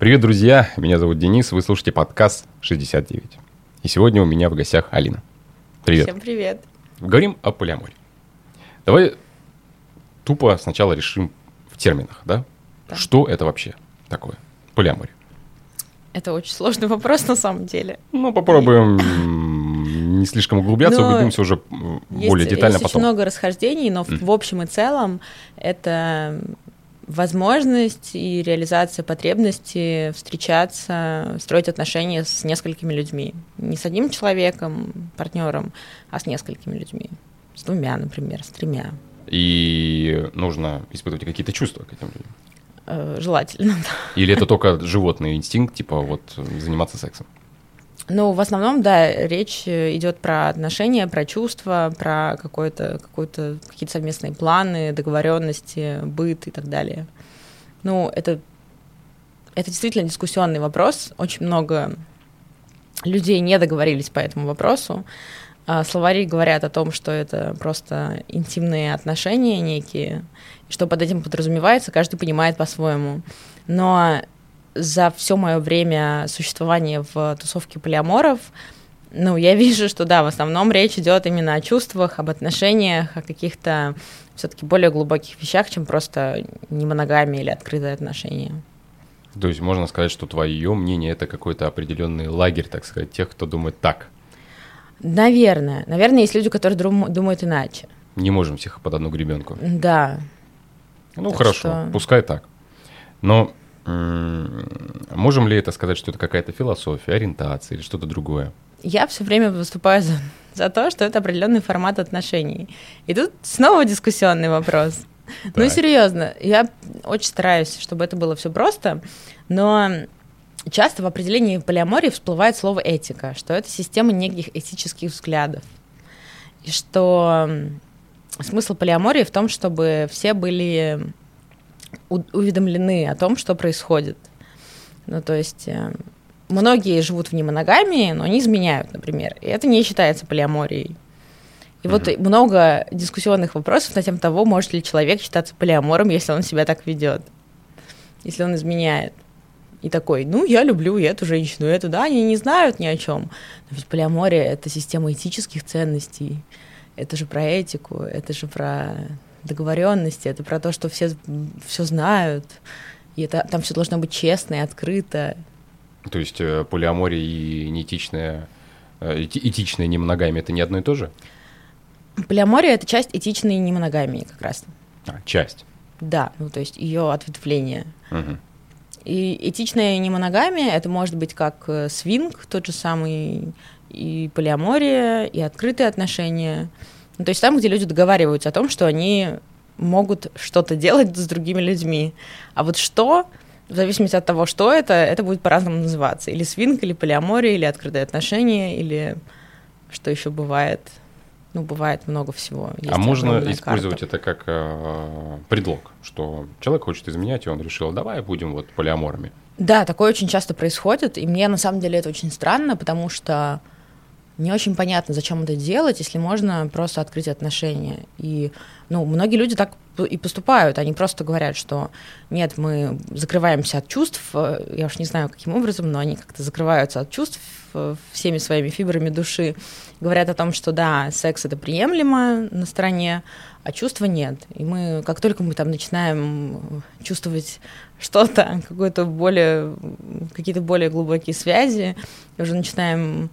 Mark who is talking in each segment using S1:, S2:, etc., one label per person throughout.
S1: Привет, друзья! Меня зовут Денис, вы слушаете подкаст 69. И сегодня у меня в гостях Алина. Привет.
S2: Всем привет.
S1: Говорим о полиаморе. Давай тупо сначала решим в терминах, да?
S2: Да.
S1: Что это вообще такое? Полиамория.
S2: Это очень сложный вопрос на самом деле.
S1: Ну, попробуем не слишком углубляться,
S2: Но
S1: углубимся уже м,
S2: Есть,
S1: более детально
S2: есть
S1: потом.
S2: очень много расхождений, но
S1: Мгм.
S2: в общем и целом это возможность и реализация потребности встречаться, строить отношения с несколькими людьми. Не с одним человеком, партнером, а с несколькими людьми. С двумя, например, с тремя.
S1: И нужно испытывать какие-то чувства к этим людям.
S2: Э, Желательно.
S1: Или это только животный инстинкт, типа вот заниматься сексом?
S2: Ну, в основном, да, речь э, идет про отношения, про чувства, про какое-то, какое-то, какие-то совместные планы, договоренности, быт и так далее. Ну, это, это действительно дискуссионный вопрос. Очень много людей не договорились по этому вопросу. А Словари говорят о том, что это просто интимные отношения некие, что под этим подразумевается, каждый понимает по-своему. Но за все мое время существования в тусовке полиаморов, ну, я вижу, что да, в основном речь идет именно о чувствах, об отношениях, о каких-то все-таки более глубоких вещах, чем просто не моногамия или открытые отношения.
S1: То есть можно сказать, что твое мнение это какой-то определенный лагерь, так сказать, тех, кто думает так.
S2: Наверное. Наверное, есть люди, которые думают иначе.
S1: Не можем всех под одну гребенку.
S2: Да.
S1: Ну
S2: Так
S1: хорошо,
S2: что-
S1: пускай так. Но можем ли это сказать, что это какая-то философия, ориентация или что-то другое?
S2: Я все время выступаю за, за то, что это определенный формат отношений. И тут снова дискуссионный вопрос. Ну, серьезно, я очень стараюсь, чтобы это было все просто, но часто в определении полиамории всплывает слово этика, что это система неких этических взглядов. И что смысл полиамории в том, чтобы все были уведомлены о том, что происходит. Ну, то есть э, многие живут в немоногамии, но они изменяют, например, и это не считается полиаморией. И вот
S1: Мгм.
S2: много дискуссионных вопросов на тему того, может ли человек считаться полиамором, если он себя так ведет, если он изменяет. И такой, ну, я люблю эту женщину, эту, да, они не знают ни о чем. Но ведь полиамория — это система этических ценностей, это же про этику, это же про договоренности, это про то, что все все знают, и это, там все должно быть честно и открыто.
S1: То есть э, полиамория и неэтичная, э, эти- этичная немногамие это не одно и то же?
S2: Полиамория — это часть этичной немоногамии как раз.
S1: А, часть.
S2: Да, ну то есть ее ответвление.
S1: Мгм.
S2: И этичная немоногамия — это может быть как э, свинг, тот же самый, и полиамория, и открытые отношения. Ну, то есть там, где люди договариваются о том, что они могут что-то делать с другими людьми. А вот что, в зависимости от того, что это, это будет по-разному называться. Или свинг, или полиамория, или открытые отношения, или что еще бывает. Ну, бывает много всего. Есть
S1: а можно использовать
S2: карта.
S1: это как э, предлог, что человек хочет изменять, и он решил, давай будем вот полиаморами.
S2: Да, такое очень часто происходит, и мне на самом деле это очень странно, потому что не очень понятно, зачем это делать, если можно просто открыть отношения. И, ну, многие люди так и поступают, они просто говорят, что нет, мы закрываемся от чувств, э, я уж не знаю, каким образом, но они как-то закрываются от чувств э, всеми своими фибрами души, говорят о том, что да, секс это приемлемо на стороне, а чувства нет. И мы, как только мы там начинаем чувствовать что-то, какое-то более, какие-то более глубокие связи, уже начинаем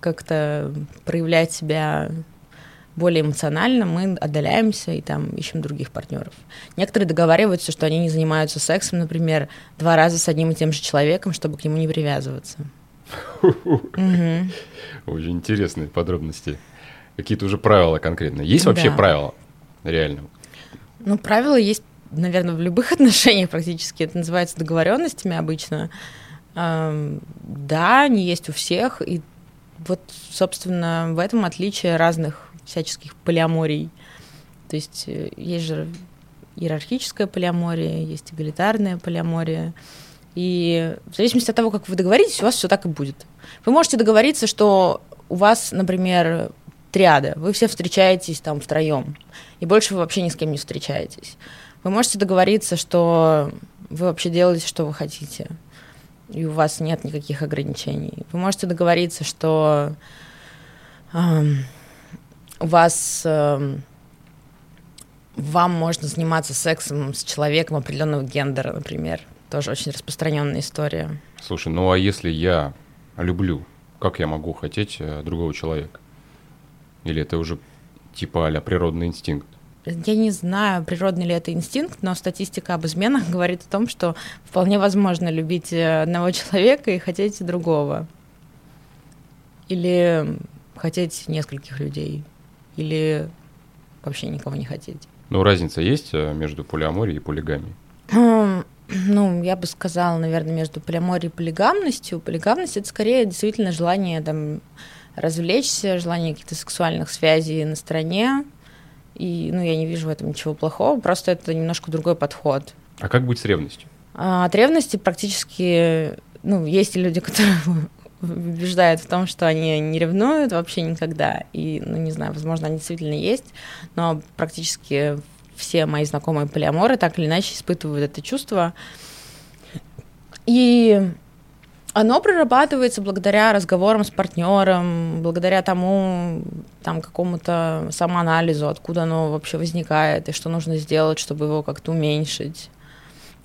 S2: как-то проявлять себя более эмоционально, мы отдаляемся и там ищем других партнеров. Некоторые договариваются, что они не занимаются сексом, например, два раза с одним и тем же человеком, чтобы к нему не привязываться.
S1: Очень интересные подробности. Какие-то уже правила конкретные. Есть вообще правила? Реально.
S2: Ну, правила есть, наверное, в любых отношениях практически. Это называется договоренностями обычно. Да, они есть у всех. И вот, собственно, в этом отличие разных всяческих полиаморий. То есть э, есть же иерархическая полиамория, есть эгалитарная полиамория. И в зависимости от того, как вы договоритесь, у вас все так и будет. Вы можете договориться, что у вас, например, триада, вы все встречаетесь там втроем, и больше вы вообще ни с кем не встречаетесь. Вы можете договориться, что вы вообще делаете, что вы хотите. И у вас нет никаких ограничений. Вы можете договориться, что э, у вас э, вам можно заниматься сексом с человеком определенного гендера, например. Тоже очень распространенная история.
S1: Слушай, ну а если я люблю, как я могу хотеть э, другого человека? Или это уже типа а природный инстинкт?
S2: Я не знаю, природный ли это инстинкт, но статистика об изменах говорит о том, что вполне возможно любить э, одного человека и хотеть другого. Или хотеть нескольких людей. Или вообще никого не хотеть.
S1: Ну, разница есть э, между полиаморией и полигамией?
S2: Ну, я бы сказала, наверное, между полиаморией и полигамностью. Полигамность — это скорее действительно желание там развлечься, желание каких-то сексуальных связей на стороне. И, ну, я не вижу в этом ничего плохого, просто это немножко другой подход.
S1: А как быть с ревностью?
S2: А, от ревности практически, ну, есть люди, которые убеждают в том, что они не ревнуют вообще никогда. И, ну, не знаю, возможно, они действительно есть, но практически все мои знакомые полиаморы так или иначе испытывают это чувство. И оно прорабатывается благодаря разговорам с партнером, благодаря тому, там, какому-то самоанализу, откуда оно вообще возникает, и что нужно сделать, чтобы его как-то уменьшить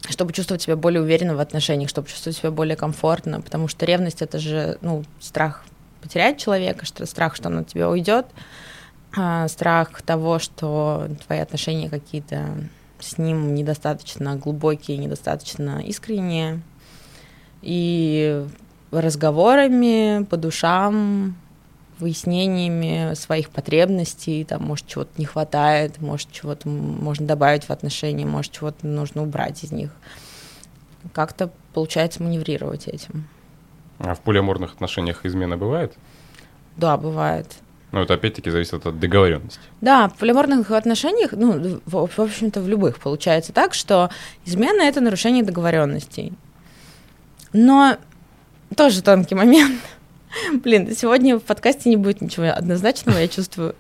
S2: чтобы чувствовать себя более уверенно в отношениях, чтобы чувствовать себя более комфортно, потому что ревность это же ну, страх потерять человека, страх, что он от тебя уйдет, а, страх того, что твои отношения какие-то с ним недостаточно глубокие, недостаточно искренние. И разговорами по душам, выяснениями своих потребностей, там, может, чего-то не хватает, может, чего-то можно добавить в отношения, может, чего-то нужно убрать из них. Как-то получается маневрировать этим.
S1: А в полиаморных отношениях измена бывает?
S2: Да, бывает.
S1: Ну, это опять-таки зависит от договоренности.
S2: Да, в полиморных отношениях, ну, в, в общем-то, в любых получается так, что измена это нарушение договоренностей. Но тоже тонкий момент. Блин, сегодня в подкасте не будет ничего однозначного, я чувствую.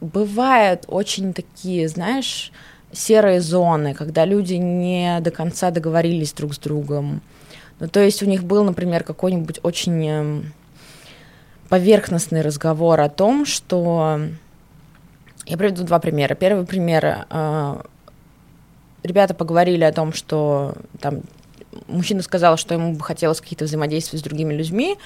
S2: Бывают очень такие, знаешь, серые зоны, когда люди не до конца договорились друг с другом. Ну, то есть у них был, например, какой-нибудь очень поверхностный разговор о том, что... Я приведу два примера. Первый пример. Э, ребята поговорили о том, что там мужчина сказал, что ему бы хотелось какие-то взаимодействия с другими людьми.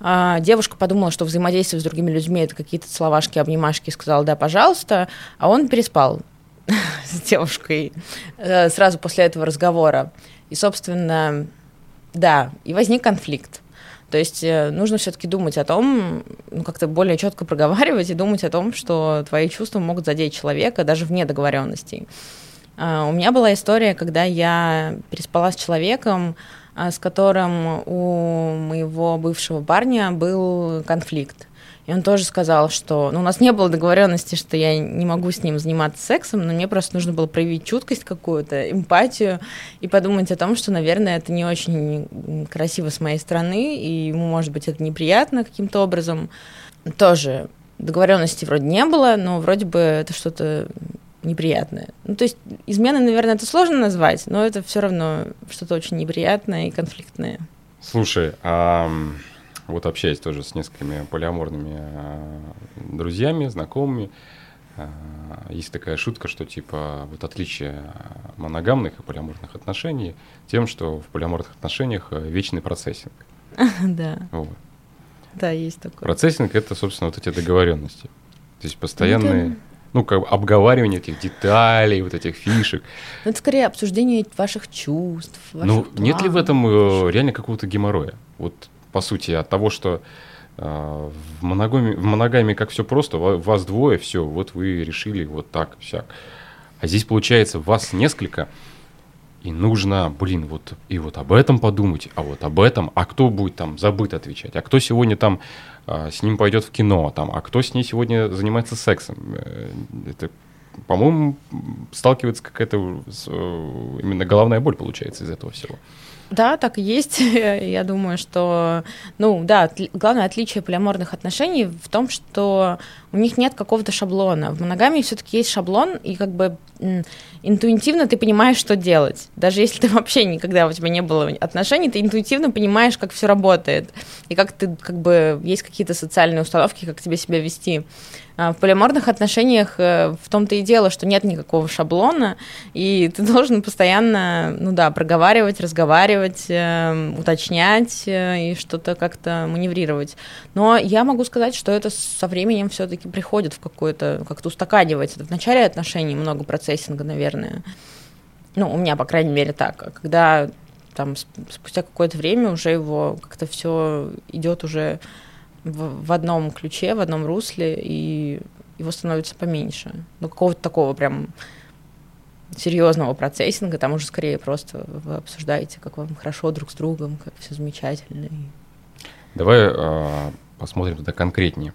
S2: А девушка подумала, что взаимодействие с другими людьми это какие-то словашки, обнимашки, сказала, да, пожалуйста, а он переспал с девушкой э, сразу после этого разговора. И, собственно, да, и возник конфликт. То есть э, нужно все-таки думать о том, ну, как-то более четко проговаривать и думать о том, что твои чувства могут задеть человека даже вне договоренностей. А, у меня была история, когда я переспала с человеком, а, с которым у моего бывшего парня был конфликт. И он тоже сказал, что ну, у нас не было договоренности, что я не могу с ним заниматься сексом, но мне просто нужно было проявить чуткость какую-то, эмпатию и подумать о том, что, наверное, это не очень красиво с моей стороны, и ему, может быть, это неприятно каким-то образом. Тоже договоренности вроде не было, но вроде бы это что-то неприятное. Ну, то есть измены, наверное, это сложно назвать, но это все равно что-то очень неприятное и конфликтное.
S1: Слушай, а вот общаясь тоже с несколькими полиаморными э, друзьями, знакомыми, э, есть такая шутка, что типа вот отличие моногамных и полиаморных отношений тем, что в полиаморных отношениях э, вечный процессинг.
S2: Да. Вот. Да, есть такое.
S1: Процессинг это, собственно, вот эти договоренности. То есть постоянные ну, как бы обговаривание этих деталей, вот этих фишек.
S2: Ну, это скорее обсуждение ваших чувств. Ваших
S1: ну, планов, нет ли в этом реально какого-то геморроя? Вот по сути, от того, что э, в, моногами, в моногами как все просто, вас двое, все, вот вы решили вот так, всяк. А здесь получается вас несколько, и нужно, блин, вот и вот об этом подумать, а вот об этом, а кто будет там забыт отвечать, а кто сегодня там э, с ним пойдет в кино, там, а кто с ней сегодня занимается сексом. Э, это, по-моему, сталкивается какая-то э, именно головная боль получается из этого всего.
S2: Да, так и есть. Я думаю, что, ну, да, главное отличие полиаморных отношений в том, что у них нет какого-то шаблона. В моногамии все-таки есть шаблон, и как бы интуитивно ты понимаешь, что делать. Даже если ты вообще никогда у тебя не было отношений, ты интуитивно понимаешь, как все работает, и как ты, как бы, есть какие-то социальные установки, как тебе себя вести. А, в полиаморных отношениях э, в том-то и дело, что нет никакого шаблона, и ты должен постоянно, ну да, проговаривать, разговаривать, э, уточнять э, и что-то как-то маневрировать. Но я могу сказать, что это со временем все-таки приходит в какое-то, как-то устаканивается. В начале отношений много процессинга, наверное. Ну, у меня, по крайней мере, так. А когда там спустя какое-то время уже его как-то все идет уже в, в одном ключе, в одном русле, и его становится поменьше. Ну, какого-то такого прям серьезного процессинга, там уже скорее просто вы обсуждаете, как вам хорошо друг с другом, как все замечательно.
S1: Давай э, посмотрим тогда конкретнее.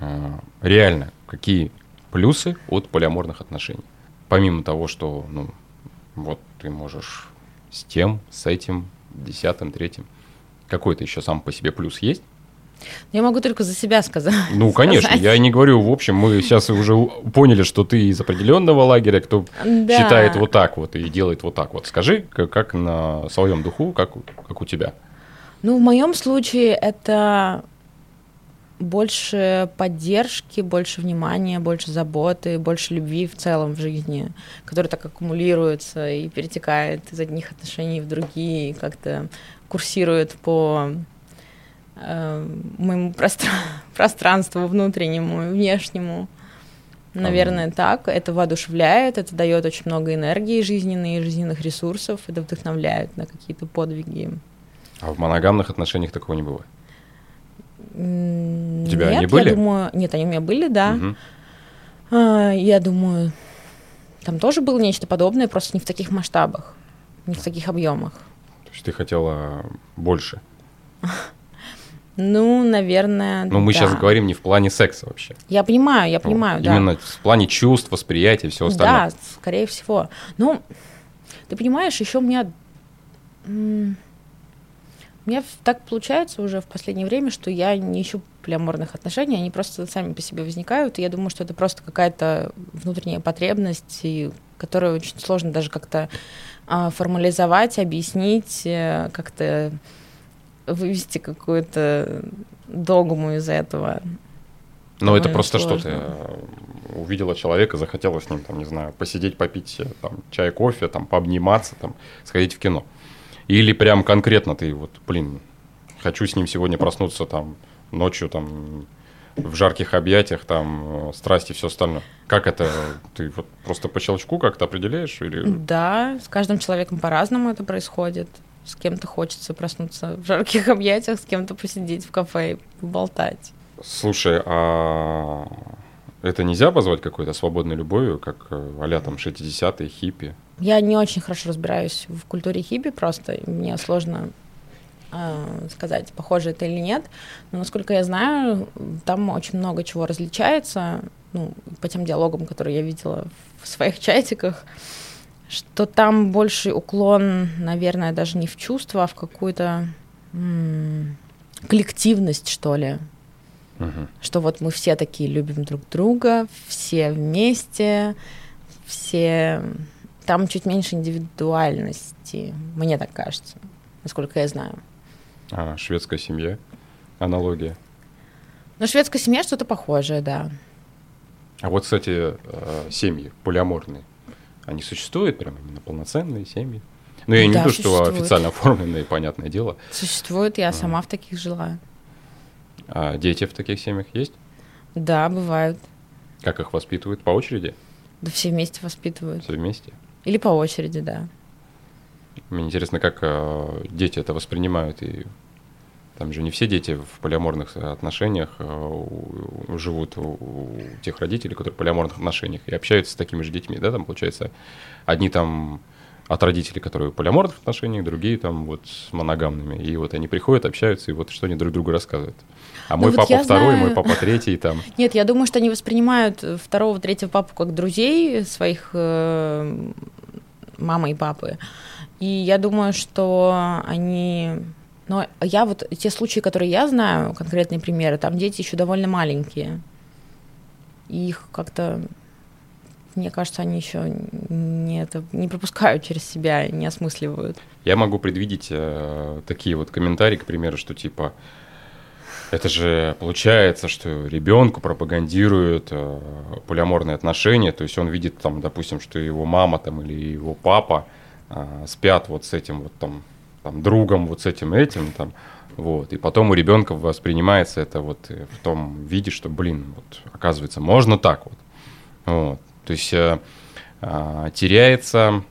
S1: Э, реально, какие плюсы от полиаморных отношений? Помимо того, что, ну, вот ты можешь с тем, с этим, десятым, третьим, какой-то еще сам по себе плюс есть?
S2: Я могу только за себя сказать.
S1: Ну, конечно, сказать. я не говорю, в общем, мы сейчас уже поняли, что ты из определенного лагеря, кто да. считает вот так вот и делает вот так вот. Скажи, как, как на своем духу, как, как у тебя?
S2: Ну, в моем случае это больше поддержки, больше внимания, больше заботы, больше любви в целом в жизни, которая так аккумулируется и перетекает из одних отношений в другие, как-то курсирует по Э, моему пространству, пространству внутреннему и внешнему. Наверное, так. Это воодушевляет, это дает очень много энергии жизненной и жизненных ресурсов, это вдохновляет на какие-то подвиги.
S1: А в моногамных отношениях такого не было?
S2: У тебя нет, они были? Я думаю, нет, они у меня были, да. Угу. Я думаю, там тоже было нечто подобное, просто не в таких масштабах, не в таких объемах.
S1: То есть ты хотела больше?
S2: Ну, наверное.
S1: Но мы
S2: да.
S1: сейчас говорим не в плане секса вообще.
S2: Я понимаю, я понимаю,
S1: да. Именно в плане чувств, восприятия, всего остального.
S2: Да, скорее всего. Ну, ты понимаешь, еще у меня. У меня так получается уже в последнее время, что я не ищу полиаморных отношений, они просто сами по себе возникают, и я думаю, что это просто какая-то внутренняя потребность, и которую очень сложно даже как-то а, формализовать, объяснить, э, как-то вывести какую-то догму из этого.
S1: Ну, это просто сложно. что ты э, увидела человека, захотела с ним, там, не знаю, посидеть, попить э, там, чай, кофе, там, пообниматься, там, сходить в кино. Или прям конкретно ты вот, блин, хочу с ним сегодня проснуться там ночью, там, в жарких объятиях, там, э, страсти, все остальное. Как это? Ты вот просто по щелчку как-то определяешь? Или...
S2: Да, с каждым человеком по-разному это происходит с кем-то хочется проснуться в жарких объятиях, с кем-то посидеть в кафе и поболтать.
S1: Слушай, а это нельзя позвать какой-то свободной любовью, как а там 60-е, хиппи?
S2: Я не очень хорошо разбираюсь в культуре хиппи просто, мне сложно э, сказать, похоже это или нет. Но насколько я знаю, там очень много чего различается, ну, по тем диалогам, которые я видела в своих чатиках что там больше уклон, наверное, даже не в чувство, а в какую-то м- коллективность, что ли. Угу. Что вот мы все такие любим друг друга, все вместе, все... Там чуть меньше индивидуальности, мне так кажется, насколько я знаю.
S1: А шведская семья? Аналогия?
S2: Ну, шведская семья что-то похожее, да.
S1: А вот, кстати, э, семьи полиаморные, они существуют, прям именно полноценные семьи. Но я да, не то, что официально оформленные, понятное дело.
S2: Существует, я а. сама в таких жила.
S1: А дети в таких семьях есть?
S2: Да, бывают.
S1: Как их воспитывают? По очереди?
S2: Да все вместе воспитывают.
S1: Все вместе?
S2: Или по очереди, да.
S1: Мне интересно, как э, дети это воспринимают и там же не все дети в полиаморных отношениях э, живут у тех родителей, которые в полиаморных отношениях, и общаются с такими же детьми, да, там, получается, одни там от родителей, которые в полиаморных отношениях, другие там вот с моногамными. И вот они приходят, общаются, и вот что они друг другу рассказывают. А ну мой вот папа второй, знаю... мой папа третий там.
S2: Нет, я думаю, что они воспринимают второго, третьего папу как друзей своих э, мамы и папы. И я думаю, что они... Но я вот те случаи, которые я знаю, конкретные примеры, там дети еще довольно маленькие. И их как-то, мне кажется, они еще не, это, не пропускают через себя, не осмысливают.
S1: Я могу предвидеть э, такие вот комментарии, к примеру, что типа это же получается, что ребенку пропагандируют э, полиаморные отношения, то есть он видит там, допустим, что его мама там или его папа э, спят вот с этим вот там, там другом, вот с этим этим там, вот, и потом у ребенка воспринимается это вот в том виде, что, блин, вот оказывается можно так вот, вот, то есть э, э, теряется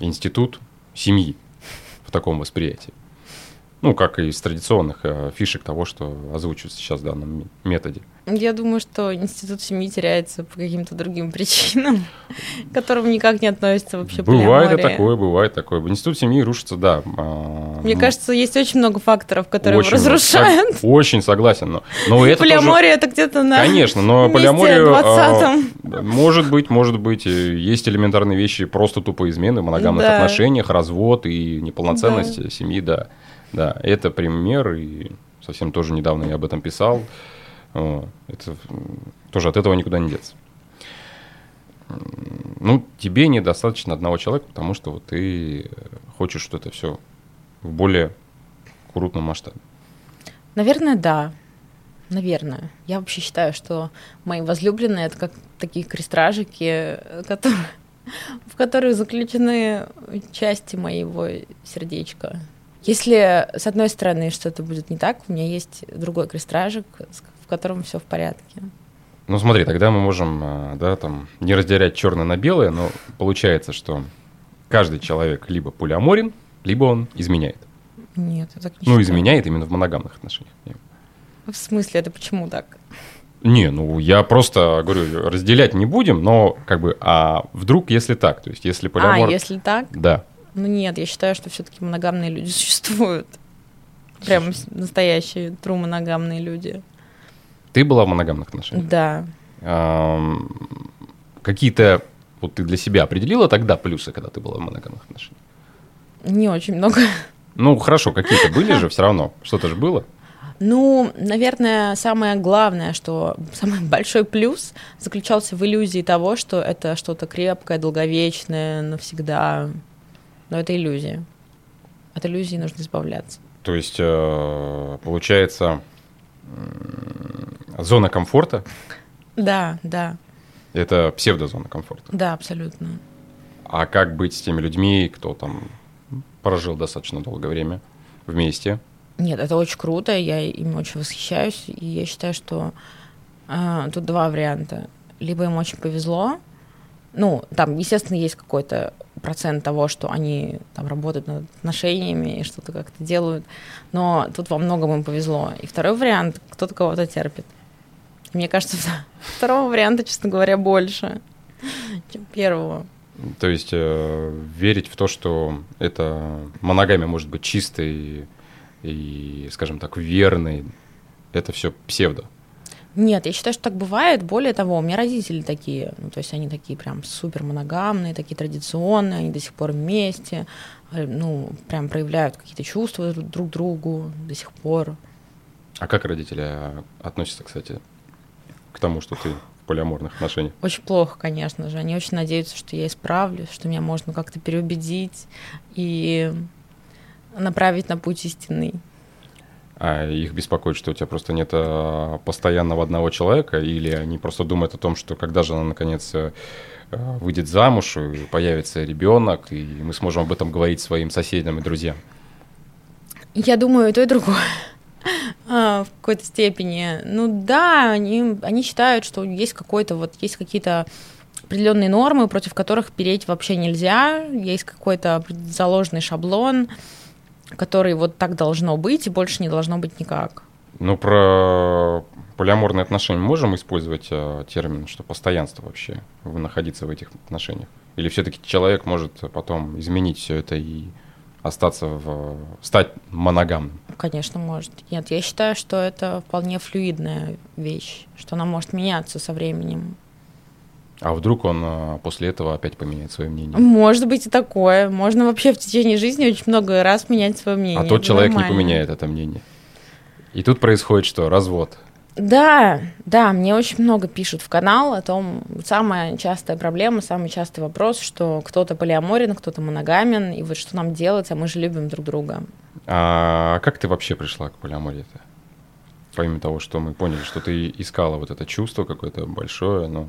S1: институт семьи в таком восприятии. Ну, как и из традиционных э, фишек того, что озвучивается сейчас в данном методе.
S2: Я думаю, что институт семьи теряется по каким-то другим причинам, к которым никак не относится вообще
S1: Бывает и такое, бывает такое. Институт семьи рушится, да.
S2: А, Мне кажется, есть очень много факторов, которые его разрушают.
S1: Очень согласен. Но, но это
S2: полиамория тоже... это где-то на
S1: Конечно, но полиаморию... А, может быть, может быть. Есть элементарные вещи, просто тупо измены в моногамных отношениях, развод и неполноценность семьи, да. Да, это пример, и совсем тоже недавно я об этом писал. Это тоже от этого никуда не деться. Ну, тебе недостаточно одного человека, потому что вот ты хочешь что-то все в более крупном масштабе.
S2: Наверное, да. Наверное. Я вообще считаю, что мои возлюбленные это как такие крестражики, которые, в которых заключены части моего сердечка. Если, с одной стороны, что-то будет не так, у меня есть другой крестражик, в котором все в порядке.
S1: Ну смотри, тогда мы можем, э, да, там, не разделять черное на белое, но получается, что каждый человек либо полиаморен, либо он изменяет.
S2: Нет, так не
S1: Ну, изменяет именно в моногамных отношениях.
S2: В смысле, это почему так?
S1: Не, ну я просто говорю, разделять не будем, но как бы, а вдруг, если так, то есть если полиамор...
S2: А, если так?
S1: Да.
S2: Ну нет, я считаю, что все-таки моногамные люди существуют. Прям настоящие тру моногамные люди.
S1: Ты была в моногамных отношениях?
S2: Да.
S1: Какие-то вот ты для себя определила тогда плюсы, когда ты была в моногамных отношениях?
S2: Не очень много.
S1: Ну, хорошо, какие-то были же все равно. Что-то же было.
S2: Ну, наверное, самое главное, что самый большой плюс заключался в иллюзии того, что это что-то крепкое, долговечное, навсегда. Но это иллюзия. От иллюзии нужно избавляться.
S1: То есть, э, получается, зона комфорта?
S2: Да, да.
S1: Это псевдозона комфорта?
S2: Да, абсолютно.
S1: А как быть с теми людьми, кто там прожил достаточно долгое время вместе?
S2: Нет, это очень круто, я им очень восхищаюсь, и я считаю, что э, тут два варианта. Либо им очень повезло, ну, там, естественно, есть какой-то процент того, что они там работают над отношениями и что-то как-то делают, но тут во многом им повезло. И второй вариант, кто-то кого-то терпит. Мне кажется, второго варианта, честно говоря, больше, чем первого.
S1: То есть э, верить в то, что это моногамия может быть чистой и, скажем так, верной, это все псевдо.
S2: Нет, я считаю, что так бывает. Более того, у меня родители такие, ну, то есть они такие прям супер моногамные, такие традиционные, они до сих пор вместе, э, ну, прям проявляют какие-то чувства друг к другу до сих пор.
S1: А как родители относятся, кстати, к тому, что ты в полиаморных отношениях?
S2: Очень плохо, конечно же. Они очень надеются, что я исправлюсь, что меня можно как-то переубедить и направить на путь истинный
S1: а их беспокоит, что у тебя просто нет а, постоянного одного человека, или они просто думают о том, что когда же она наконец э, выйдет замуж, и появится ребенок, и мы сможем об этом говорить своим соседям и друзьям?
S2: Я думаю, и то, и другое. А, в какой-то степени. Ну да, они, они считают, что есть какой-то вот есть какие-то определенные нормы, против которых переть вообще нельзя, есть какой-то заложенный шаблон, который вот так должно быть, и больше не должно быть никак.
S1: Ну, про полиаморные отношения можем использовать э, термин, что постоянство вообще, находиться в этих отношениях? Или все-таки человек может потом изменить все это и остаться в... стать моногамным?
S2: Конечно, может. Нет, я считаю, что это вполне флюидная вещь, что она может меняться со временем.
S1: А вдруг он а, после этого опять поменяет свое мнение?
S2: Может быть и такое. Можно вообще в течение жизни очень много раз менять свое мнение.
S1: А тот
S2: Это
S1: человек
S2: нормально.
S1: не поменяет это мнение. И тут происходит что? Развод.
S2: Да, да, мне очень много пишут в канал о том, самая частая проблема, самый частый вопрос, что кто-то полиаморен, кто-то моногамен, и вот что нам делать, а мы же любим друг друга.
S1: А как ты вообще пришла к полиамории-то? Помимо того, что мы поняли, что ты искала вот это чувство какое-то большое, но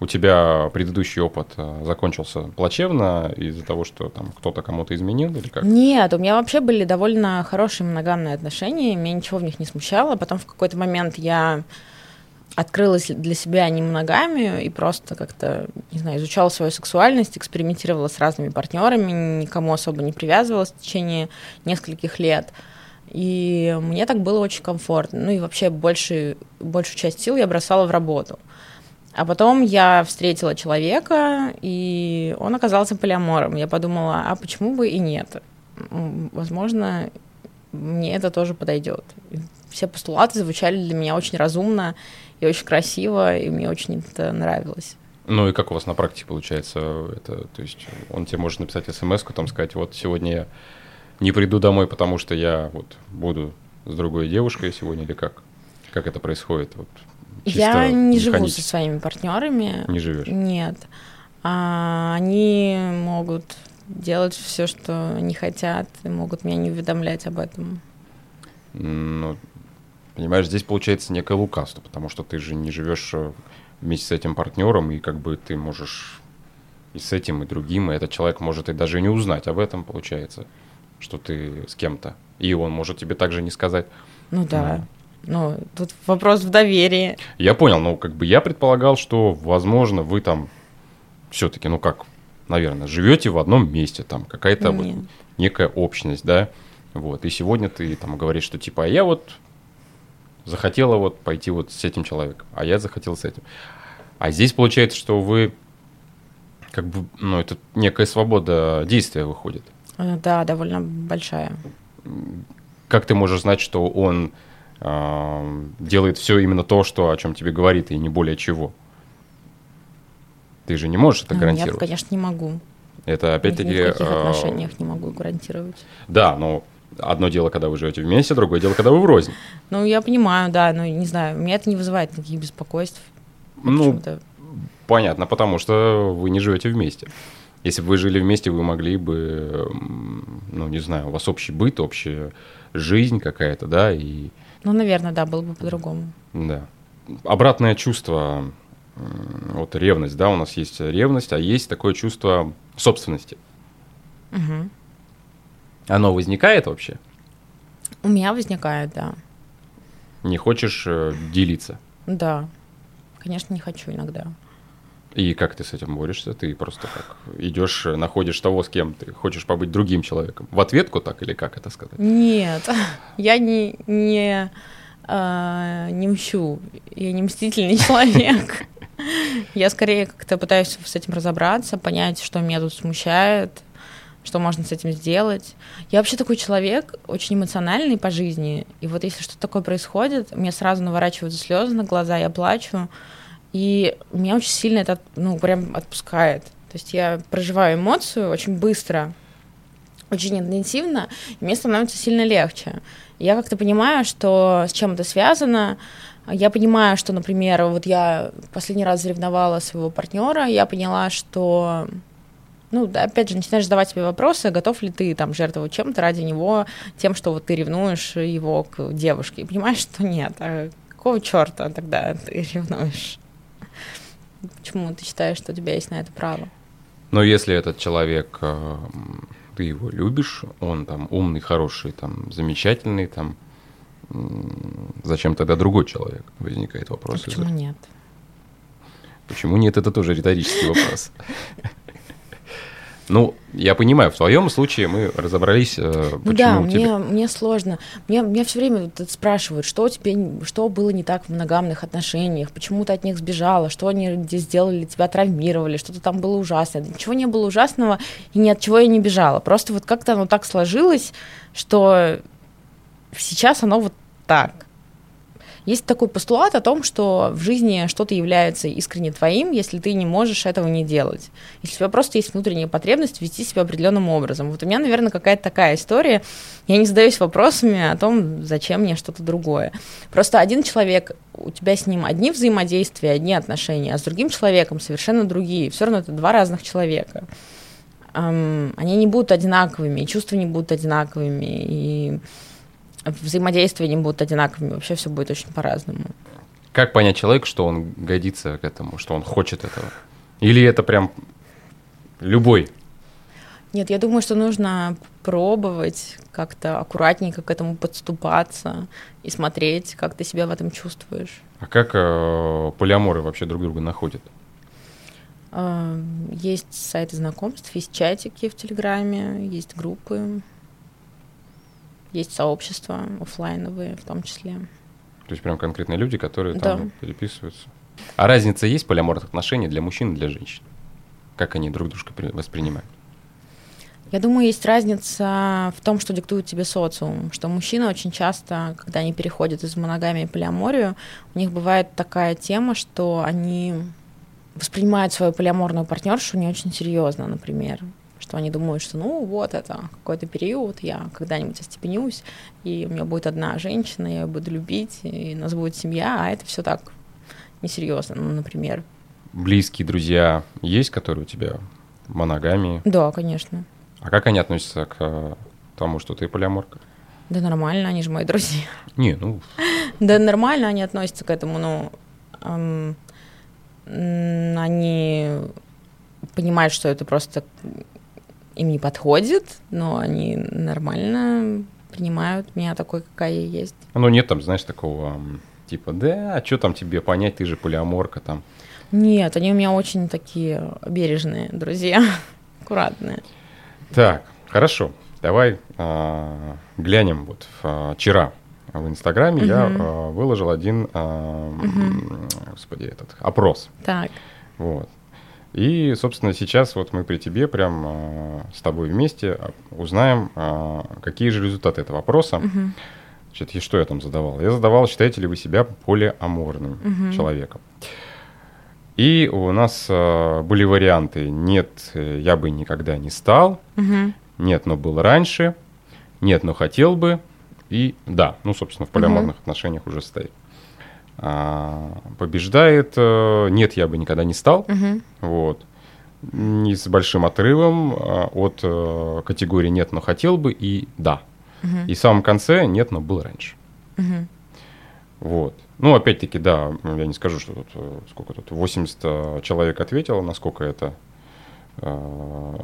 S1: у тебя предыдущий опыт а, закончился плачевно из-за того, что там кто-то кому-то изменил или как?
S2: Нет, у меня вообще были довольно хорошие моногамные отношения, меня ничего в них не смущало. Потом в какой-то момент я открылась для себя не моногамию и просто как-то, не знаю, изучала свою сексуальность, экспериментировала с разными партнерами, никому особо не привязывалась в течение нескольких лет. И мне так было очень комфортно. Ну и вообще больше, большую часть сил я бросала в работу. А потом я встретила человека, и он оказался полиамором. Я подумала, а почему бы и нет? Возможно, мне это тоже подойдет. Все постулаты звучали для меня очень разумно и очень красиво, и мне очень это нравилось.
S1: Ну и как у вас на практике получается это? То есть он тебе может написать смс там сказать, вот сегодня я не приду домой, потому что я вот буду с другой девушкой сегодня или как? Как это происходит? Вот,
S2: я не живу со своими партнерами.
S1: Не живешь?
S2: Нет. А, они могут делать все, что они хотят, и могут меня не уведомлять об этом.
S1: Ну, понимаешь, здесь получается некое лукавство, потому что ты же не живешь э, вместе с этим партнером, и как бы ты можешь и с этим, и другим, и этот человек может и даже не узнать об этом, получается, что ты с кем-то. И он может тебе также не сказать.
S2: Ну да. Ну, тут вопрос в доверии.
S1: Я понял, но как бы я предполагал, что, возможно, вы там все-таки, ну как, наверное, живете в одном месте, там какая-то вот некая общность, да, вот, и сегодня ты там говоришь, что типа, а я вот захотела вот пойти вот с этим человеком, а я захотел с этим. А здесь получается, что вы как бы, ну, это некая свобода действия выходит.
S2: Э, Да, довольно большая.
S1: Как ты можешь знать, что он а, делает все именно то, что о чем тебе говорит, и не более чего? Ты же не можешь это
S2: Ну,
S1: гарантировать.
S2: Нет, конечно, не могу.
S1: Это
S2: Ни
S1: опять-таки...
S2: в каких
S1: а,
S2: отношениях не могу гарантировать.
S1: Да, но одно дело, когда вы живете вместе, другое дело, когда вы врознь.
S2: Ну, я понимаю, да, но не знаю, меня это не вызывает никаких беспокойств.
S1: Ну, понятно, потому что вы не живете вместе. Если бы вы жили вместе, вы могли бы, ну, не знаю, у вас общий быт, общая жизнь какая-то, да, и
S2: Ну, наверное, да, было бы по-другому.
S1: да. Обратное чувство, вот ревность, да, у нас есть ревность, а есть такое чувство собственности.
S2: Мгм.
S1: Оно возникает вообще?
S2: У меня возникает, да.
S1: Не хочешь э, делиться?
S2: Да. Конечно, не хочу иногда.
S1: И как ты с этим борешься? Ты просто как идешь, э, находишь того, с кем ты хочешь побыть другим человеком. В ответку так или как это сказать?
S2: Нет, я не, не, а, не мщу. Я не мстительный человек. Я скорее как-то пытаюсь с этим разобраться, понять, что меня тут смущает, что можно с этим сделать. Я вообще такой человек, очень эмоциональный по жизни. И вот если что-то такое происходит, мне сразу наворачиваются слезы на глаза, я плачу. И меня очень сильно это, ну, прям отпускает. То есть я проживаю эмоцию очень быстро, очень интенсивно, и мне становится сильно легче. Я как-то понимаю, что с чем это связано. Я понимаю, что, например, вот я последний раз заревновала своего партнера, я поняла, что ну, опять же, начинаешь задавать себе вопросы, готов ли ты там жертвовать чем-то ради него, тем, что вот ты ревнуешь его к девушке, и понимаешь, что нет, а какого черта тогда ты ревнуешь? Почему ты считаешь, что у тебя есть на это право?
S1: Но если этот человек, э, ты его любишь, он там умный, хороший, там замечательный, там зачем тогда другой человек? Возникает
S2: А
S1: вопрос.
S2: почему
S1: из-за-
S2: нет?
S1: Почему нет? Это тоже риторический вопрос. Ну, я понимаю, в твоем случае мы разобрались, э,
S2: Ну да,
S1: почему
S2: мне,
S1: тебе...
S2: мне сложно. Мне, мне все время спрашивают, что тебе, что было не так в моногамных отношениях, почему ты от них сбежала, что они здесь сделали, тебя травмировали, что-то там было ужасное. Ничего не было ужасного, и ни от чего я не бежала. Просто вот как-то оно так сложилось, что сейчас оно вот так. Есть такой постулат о том, что в жизни что-то является искренне твоим, если ты не можешь этого не делать. Если у тебя просто есть внутренняя потребность вести себя определенным образом. Вот у меня, наверное, какая-то такая история. Я не задаюсь вопросами о том, зачем мне что-то другое. Просто один человек, у тебя с ним одни взаимодействия, одни отношения, а с другим человеком совершенно другие. Все равно это два разных человека. Они не будут одинаковыми, чувства не будут одинаковыми, и взаимодействия не будут одинаковыми, вообще все будет очень по-разному.
S1: Как понять человеку, что он годится к этому, что он хочет этого? Или это прям любой?
S2: Нет, я думаю, что нужно пробовать как-то аккуратненько к этому подступаться и смотреть, как ты себя в этом чувствуешь.
S1: А как э, полиаморы вообще друг друга находят?
S2: Э, есть сайты знакомств, есть чатики в Телеграме, есть группы. Есть сообщества офлайновые в том числе.
S1: То есть прям конкретные люди, которые там да. переписываются. А разница есть полиаморных отношений для мужчин и для женщин? Как они друг друга воспринимают?
S2: Я думаю, есть разница в том, что диктует тебе социум, что мужчины очень часто, когда они переходят из моногамии в полиаморию, у них бывает такая тема, что они воспринимают свою полиаморную партнершу не очень серьезно, например что они думают, что ну вот это какой-то период, я когда-нибудь остепенюсь, и у меня будет одна женщина, я ее буду любить, и нас будет семья, а это все так несерьезно, ну, например.
S1: Близкие друзья есть, которые у тебя в моногамии?
S2: Да, конечно.
S1: А как они относятся к э, тому, что ты полиаморка?
S2: Да нормально, они же мои друзья.
S1: Не, ну...
S2: Да нормально они относятся к этому, но эм, они понимают, что это просто им не подходит, но они нормально принимают меня такой, какая я есть.
S1: Ну, нет там, знаешь, такого, типа, да, а что там тебе понять, ты же полиаморка там.
S2: Нет, они у меня очень такие бережные друзья, аккуратные.
S1: Так, хорошо, давай а, глянем вот а, вчера в Инстаграме угу. я а, выложил один, угу. господи, этот опрос.
S2: Так.
S1: Вот. И, собственно, сейчас вот мы при тебе прям э, с тобой вместе а, узнаем, э, какие же результаты этого вопроса. Угу. Значит, и что я там задавал? Я задавал, считаете ли вы себя полиаморным угу. человеком. И у нас э, были варианты «нет, я бы никогда не стал», угу. «нет, но был раньше», «нет, но хотел бы» и «да». Ну, собственно, в полиаморных угу. отношениях уже стоит. А, побеждает э, «нет, я бы никогда не стал». Угу. Вот. Не с большим отрывом а, от э, категории «нет, но хотел бы» и «да». Угу. И в самом конце «нет, но был раньше». Угу. Вот. Ну, опять-таки, да, я не скажу, что тут э, сколько тут, 80 человек ответило, насколько это э,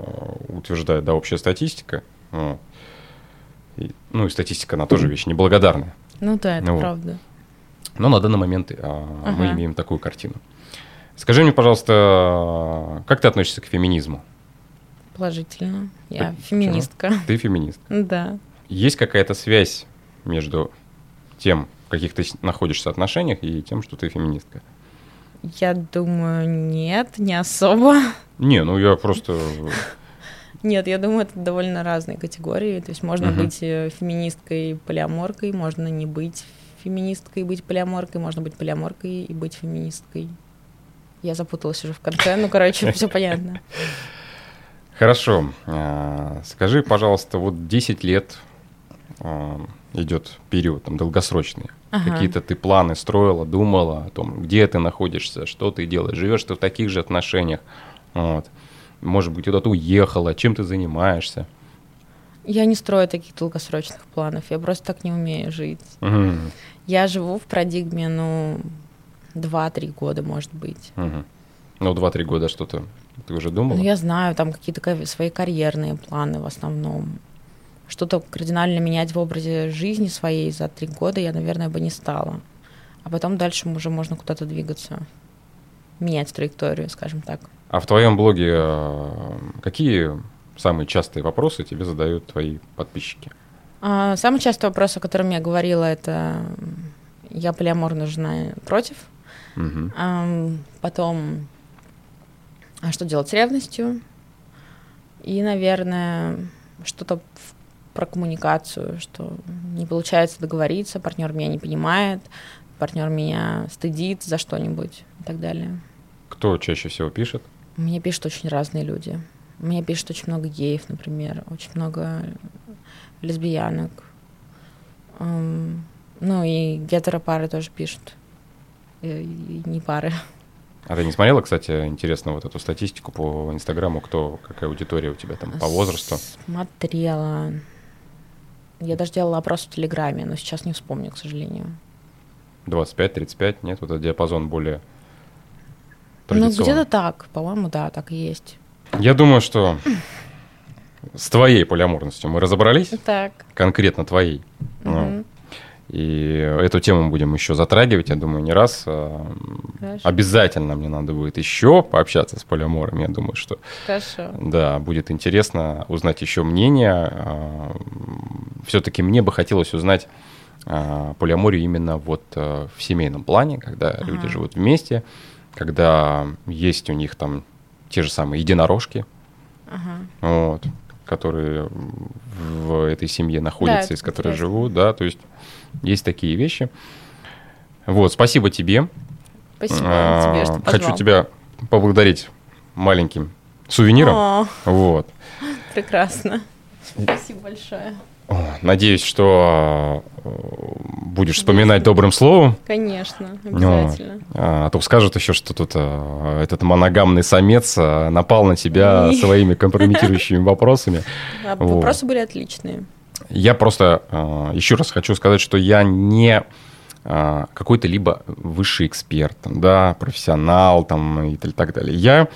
S1: утверждает, да, общая статистика. Вот. И, ну, и статистика, она тоже вещь неблагодарная.
S2: Ну да, это вот. правда.
S1: Но на данный момент ага. мы имеем такую картину. Скажи мне, пожалуйста, как ты относишься к феминизму?
S2: Положительно. Я ты, феминистка.
S1: Ты феминист?
S2: Да.
S1: Есть какая-то связь между тем, в каких ты находишься отношениях, и тем, что ты феминистка?
S2: Я думаю, нет, не особо.
S1: Не, ну я просто...
S2: Нет, я думаю, это довольно разные категории. То есть можно быть э, феминисткой, полиаморкой, можно не быть феминисткой и быть полиаморкой, можно быть полиаморкой и быть феминисткой. Я запуталась уже в конце, ну, короче, все понятно.
S1: Хорошо. А, скажи, пожалуйста, вот 10 лет а, идет период там, долгосрочный. Ага. Какие-то ты планы строила, думала о том, где ты находишься, что ты делаешь, живешь ты в таких же отношениях. Вот. Может быть, куда-то уехала, чем ты занимаешься.
S2: Я не строю таких долгосрочных планов, я просто так не умею жить. Угу. Я живу в парадигме, ну, 2-3 года, может быть.
S1: Угу. Ну, 2-3 года что-то ты уже думала?
S2: Ну, я знаю, там какие-то свои карьерные планы в основном. Что-то кардинально менять в образе жизни своей за три года я, наверное, бы не стала. А потом дальше уже можно куда-то двигаться, менять траекторию, скажем так.
S1: А в твоем блоге э, какие самые частые вопросы тебе задают твои подписчики?
S2: А, самый частый вопрос, о котором я говорила, это я полиаморная жена против. Угу. А, потом, а что делать с ревностью? И, наверное, что-то про коммуникацию, что не получается договориться, партнер меня не понимает, партнер меня стыдит за что-нибудь и так далее.
S1: Кто чаще всего пишет?
S2: Мне пишут очень разные люди. Мне пишут очень много геев, например, очень много лесбиянок. Ну и гетеропары тоже пишут. И, и не пары.
S1: А ты не смотрела, кстати, интересно, вот эту статистику по Инстаграму, кто, какая аудитория у тебя там по возрасту?
S2: Смотрела. Я даже делала опрос в Телеграме, но сейчас не вспомню, к сожалению.
S1: 25-35, нет? Вот этот диапазон более
S2: Ну, где-то так, по-моему, да, так и есть.
S1: Я думаю, что с твоей полиаморностью мы разобрались.
S2: Так.
S1: Конкретно твоей.
S2: Мгм.
S1: И эту тему будем еще затрагивать, я думаю, не раз. А,
S2: Хорошо.
S1: Обязательно мне надо будет еще пообщаться с полиамором. Я думаю, что
S2: Хорошо.
S1: да, будет интересно узнать еще мнение. Все-таки мне бы хотелось узнать а, полиаморию именно вот а, в семейном плане, когда
S2: Ага.
S1: люди живут вместе, когда есть у них там те же самые единорожки,
S2: Ага.
S1: вот, которые в этой семье находятся,
S2: это
S1: из которой
S2: интересно.
S1: живут, да, то есть есть такие вещи. Вот, спасибо тебе.
S2: Спасибо
S1: А,
S2: тебе, что
S1: Хочу тебя поблагодарить маленьким сувениром.
S2: О,
S1: Вот.
S2: прекрасно. Спасибо большое.
S1: Надеюсь, что э, будешь вспоминать добрым словом.
S2: Конечно, обязательно.
S1: А то скажут еще, что тут э, этот моногамный самец э, напал на тебя своими компрометирующими вопросами.
S2: А. Вопросы были отличные.
S1: Я просто еще раз хочу сказать, что я не какой-то либо высший эксперт, там, да, профессионал там, и так далее. Я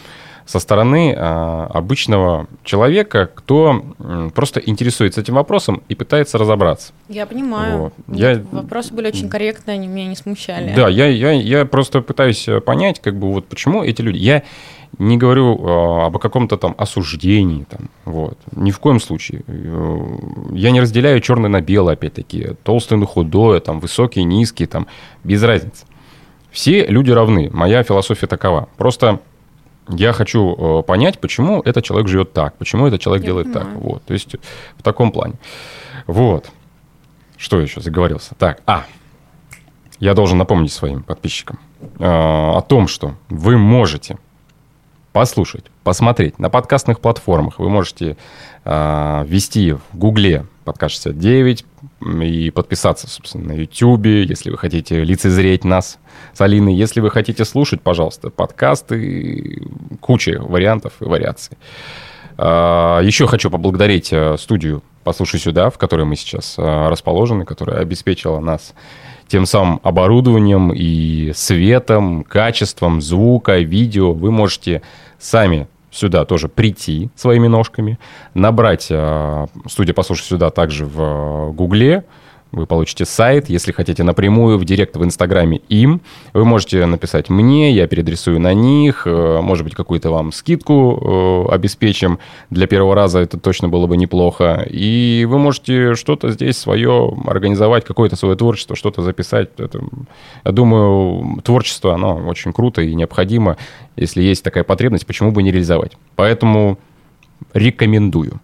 S1: со стороны э, обычного человека, кто просто интересуется этим вопросом и пытается разобраться.
S2: Я понимаю.
S1: Вот.
S2: Нет,
S1: Я-
S2: Вопросы были очень корректные, они меня не смущали.
S1: Да, я, я, я просто пытаюсь э, понять, как бы вот почему эти люди. Я не говорю э, об каком-то там осуждении, там, вот, ни в коем случае. Э, Я не разделяю черное на белое, опять-таки, толстое на худое, там, высокие, низкие, там, без разницы. Все люди равны. Моя философия такова. Просто я хочу э, понять, почему этот человек живет так, почему этот человек
S2: Я
S1: делает так.
S2: понимаю.
S1: Вот, то есть в таком плане. Вот. Что еще заговорился? Так, а, я должен напомнить своим подписчикам э, о том, что вы можете послушать, посмотреть на подкастных платформах. Вы можете э, ввести в Гугле подкаст 69 и подписаться, собственно, на Ютубе, если вы хотите лицезреть нас с Алиной. Если вы хотите слушать, пожалуйста, подкасты, куча вариантов и вариаций. А, Еще хочу поблагодарить э, студию «Послушай сюда», в которой мы сейчас э, расположены, которая обеспечила нас тем самым оборудованием и светом, качеством звука, видео. Вы можете сами сюда тоже прийти своими ножками, набрать э, студия «Послушай сюда» также в э, Гугле, вы получите сайт, если хотите напрямую в директ в Инстаграме им. Вы можете написать мне, я переадресую на них, э, может быть, какую-то вам скидку э, обеспечим. Для первого раза это точно было бы неплохо. И вы можете что-то здесь свое организовать, какое-то свое творчество, что-то записать. Это, я думаю, творчество, оно очень круто и необходимо. Если есть такая потребность, почему бы не реализовать? Поэтому рекомендую.